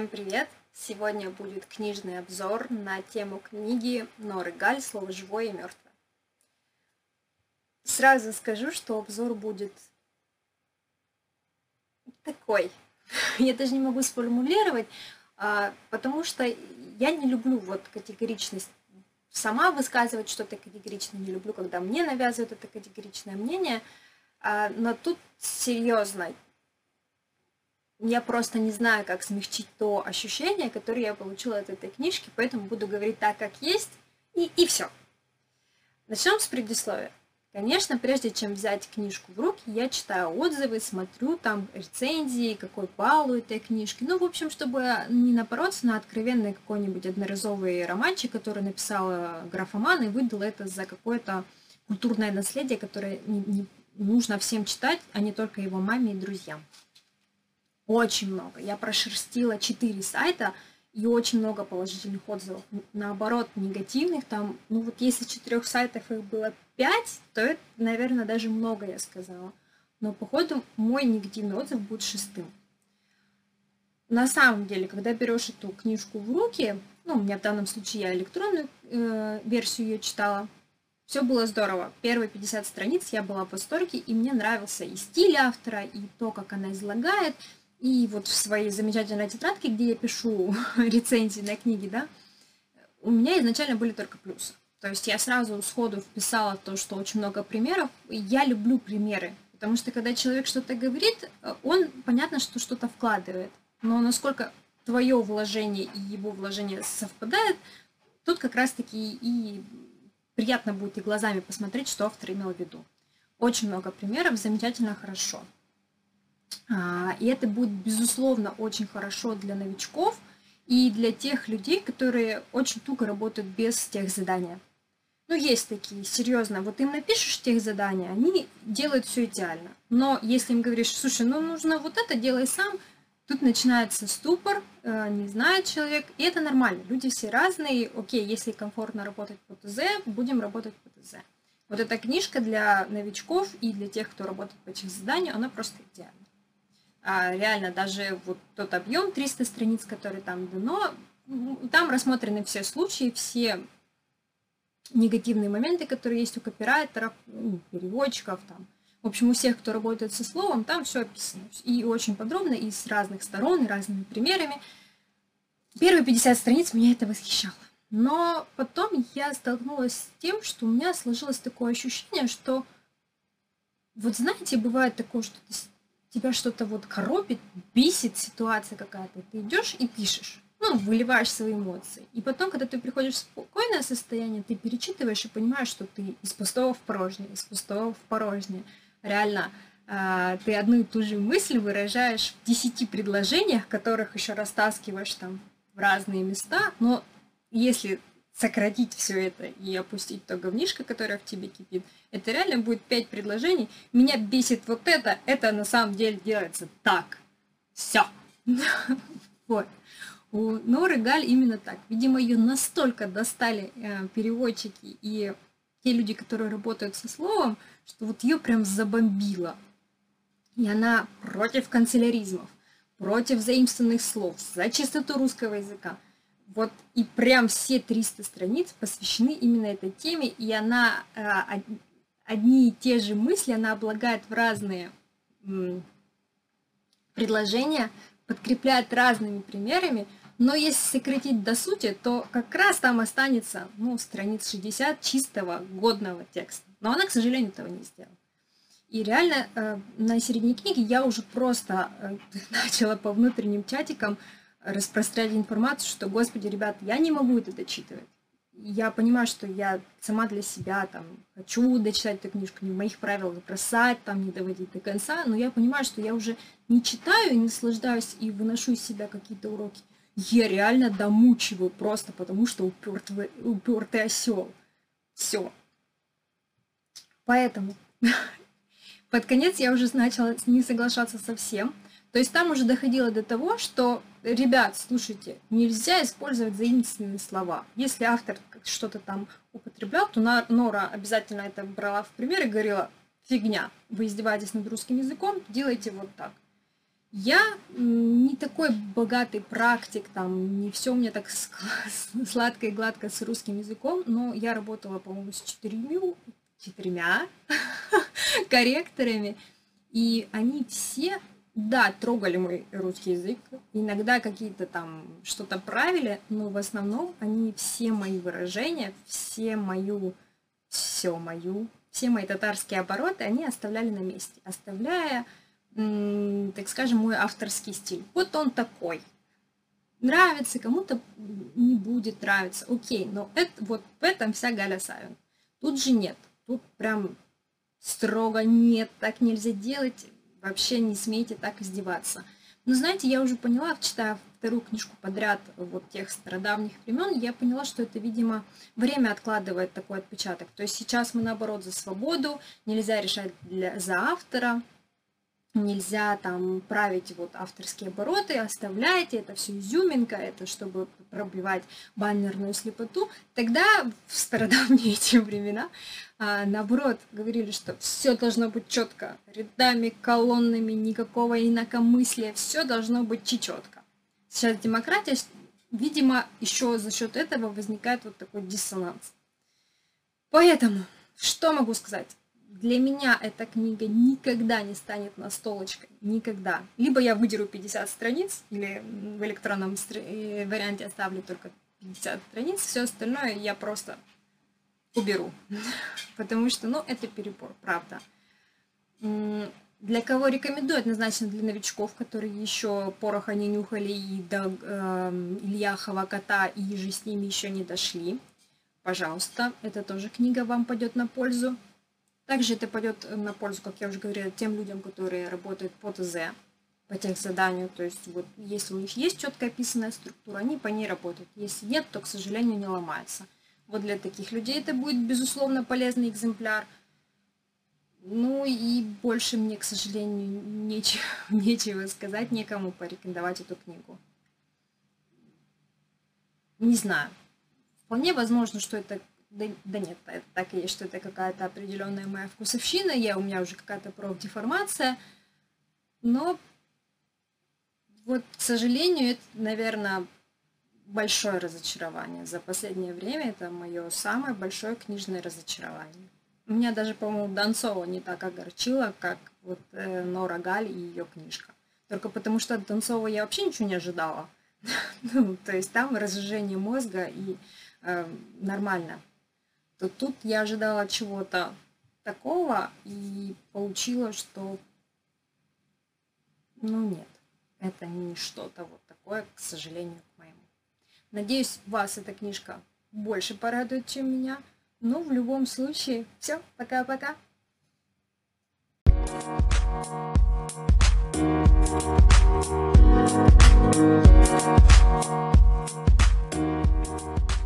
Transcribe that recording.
Всем привет! Сегодня будет книжный обзор на тему книги Норы Галь «Слово живое и мертвое». Сразу скажу, что обзор будет такой. Я даже не могу сформулировать, а, потому что я не люблю вот категоричность сама высказывать что-то категорично, не люблю, когда мне навязывают это категоричное мнение, а, но тут серьезно, я просто не знаю, как смягчить то ощущение, которое я получила от этой книжки, поэтому буду говорить так, как есть, и, и все. Начнем с предисловия. Конечно, прежде чем взять книжку в руки, я читаю отзывы, смотрю там рецензии, какой балл у этой книжки. Ну, в общем, чтобы не напороться на откровенный какой-нибудь одноразовый романчик, который написала графоман и выдал это за какое-то культурное наследие, которое не, не нужно всем читать, а не только его маме и друзьям. Очень много. Я прошерстила 4 сайта, и очень много положительных отзывов. Наоборот, негативных там, ну вот если четырех сайтов их было 5, то это, наверное, даже много я сказала. Но походу мой негативный отзыв будет шестым. На самом деле, когда берешь эту книжку в руки, ну, у меня в данном случае я электронную э, версию ее читала, все было здорово. Первые 50 страниц я была в восторге, и мне нравился и стиль автора, и то, как она излагает, и вот в своей замечательной тетрадке, где я пишу рецензии на книги, да, у меня изначально были только плюсы. То есть я сразу сходу вписала то, что очень много примеров. Я люблю примеры, потому что когда человек что-то говорит, он понятно, что что-то вкладывает. Но насколько твое вложение и его вложение совпадает, тут как раз-таки и приятно будет и глазами посмотреть, что автор имел в виду. Очень много примеров, замечательно хорошо. А, и это будет, безусловно, очень хорошо для новичков и для тех людей, которые очень туго работают без тех задания. Ну, есть такие, серьезно, вот им напишешь тех задания, они делают все идеально. Но если им говоришь, слушай, ну нужно вот это, делай сам, тут начинается ступор, э, не знает человек, и это нормально. Люди все разные, окей, если комфортно работать по ТЗ, будем работать по ТЗ. Вот эта книжка для новичков и для тех, кто работает по этих заданиям, она просто идеальна реально даже вот тот объем 300 страниц, который там дано, там рассмотрены все случаи, все негативные моменты, которые есть у копирайтеров, ну, переводчиков, там. В общем, у всех, кто работает со словом, там все описано. И очень подробно, и с разных сторон, и разными примерами. Первые 50 страниц меня это восхищало. Но потом я столкнулась с тем, что у меня сложилось такое ощущение, что вот знаете, бывает такое, что ты тебя что-то вот коробит, бесит ситуация какая-то, ты идешь и пишешь, ну, выливаешь свои эмоции. И потом, когда ты приходишь в спокойное состояние, ты перечитываешь и понимаешь, что ты из пустого в порожнее, из пустого в порожнее. Реально, а, ты одну и ту же мысль выражаешь в десяти предложениях, которых еще растаскиваешь там в разные места, но если сократить все это и опустить то говнишко, которое в тебе кипит, это реально будет пять предложений. Меня бесит вот это, это на самом деле делается так. Все. Вот. У Норы Галь именно так. Видимо, ее настолько достали э, переводчики и те люди, которые работают со словом, что вот ее прям забомбило. И она против канцеляризмов, против заимствованных слов, за чистоту русского языка – вот и прям все 300 страниц посвящены именно этой теме, и она э, одни и те же мысли, она облагает в разные предложения, подкрепляет разными примерами, но если сократить до сути, то как раз там останется, ну, страниц 60 чистого, годного текста. Но она, к сожалению, этого не сделала. И реально э, на середине книги я уже просто э, начала по внутренним чатикам распространять информацию, что, господи, ребят, я не могу это дочитывать. Я понимаю, что я сама для себя там хочу дочитать эту книжку, не в моих правилах бросать, там не доводить до конца, но я понимаю, что я уже не читаю и наслаждаюсь и выношу из себя какие-то уроки. Я реально домучиваю просто потому, что упертый, упертый осел. Все. Поэтому под конец я уже начала не соглашаться со всем. То есть там уже доходило до того, что, ребят, слушайте, нельзя использовать заимственные слова. Если автор что-то там употреблял, то Нора обязательно это брала в пример и говорила, фигня, вы издеваетесь над русским языком, делайте вот так. Я не такой богатый практик, там не все у меня так сладко и гладко с русским языком, но я работала, по-моему, с четырьмя, четырьмя корректорами, и они все, да, трогали мой русский язык, иногда какие-то там что-то правили, но в основном они все мои выражения, все мою, все мою, все мои татарские обороты, они оставляли на месте, оставляя так скажем, мой авторский стиль. Вот он такой. Нравится, кому-то не будет нравиться. Окей, но это, вот в этом вся Галя Савин. Тут же нет. Тут прям строго нет, так нельзя делать. Вообще не смейте так издеваться. Но знаете, я уже поняла, читая вторую книжку подряд вот тех стародавних времен, я поняла, что это, видимо, время откладывает такой отпечаток. То есть сейчас мы, наоборот, за свободу, нельзя решать для, за автора, нельзя там править вот авторские обороты, оставляйте, это все изюминка, это чтобы пробивать баннерную слепоту. Тогда в стародавние эти времена, а, наоборот, говорили, что все должно быть четко, рядами, колоннами, никакого инакомыслия, все должно быть четко. Сейчас демократия, видимо, еще за счет этого возникает вот такой диссонанс. Поэтому, что могу сказать? Для меня эта книга никогда не станет настолочкой, никогда. Либо я выдеру 50 страниц, или в электронном э, варианте оставлю только 50 страниц, все остальное я просто уберу, потому что, ну, это перебор, правда. Для кого рекомендую? Однозначно для новичков, которые еще пороха не нюхали и до э, Ильяхова кота и же с ними еще не дошли. Пожалуйста, эта тоже книга вам пойдет на пользу. Также это пойдет на пользу, как я уже говорила, тем людям, которые работают по ТЗ, по тех заданию. То есть вот если у них есть четко описанная структура, они по ней работают. Если нет, то, к сожалению, не ломается. Вот для таких людей это будет, безусловно, полезный экземпляр. Ну и больше мне, к сожалению, нечего, нечего сказать, некому порекомендовать эту книгу. Не знаю. Вполне возможно, что это да, да нет, это так и есть, что это какая-то определенная моя вкусовщина, я, у меня уже какая-то профдеформация, но вот, к сожалению, это, наверное, большое разочарование. За последнее время это мое самое большое книжное разочарование. Меня даже, по-моему, Донцова не так огорчила, как вот э, Нора Галь и ее книжка. Только потому что от Донцова я вообще ничего не ожидала. ну, то есть там разжижение мозга и э, нормально то тут я ожидала чего-то такого и получила, что ну нет, это не что-то вот такое, к сожалению, к моему. Надеюсь, вас эта книжка больше порадует, чем меня. Но в любом случае, все, пока-пока. Thank you.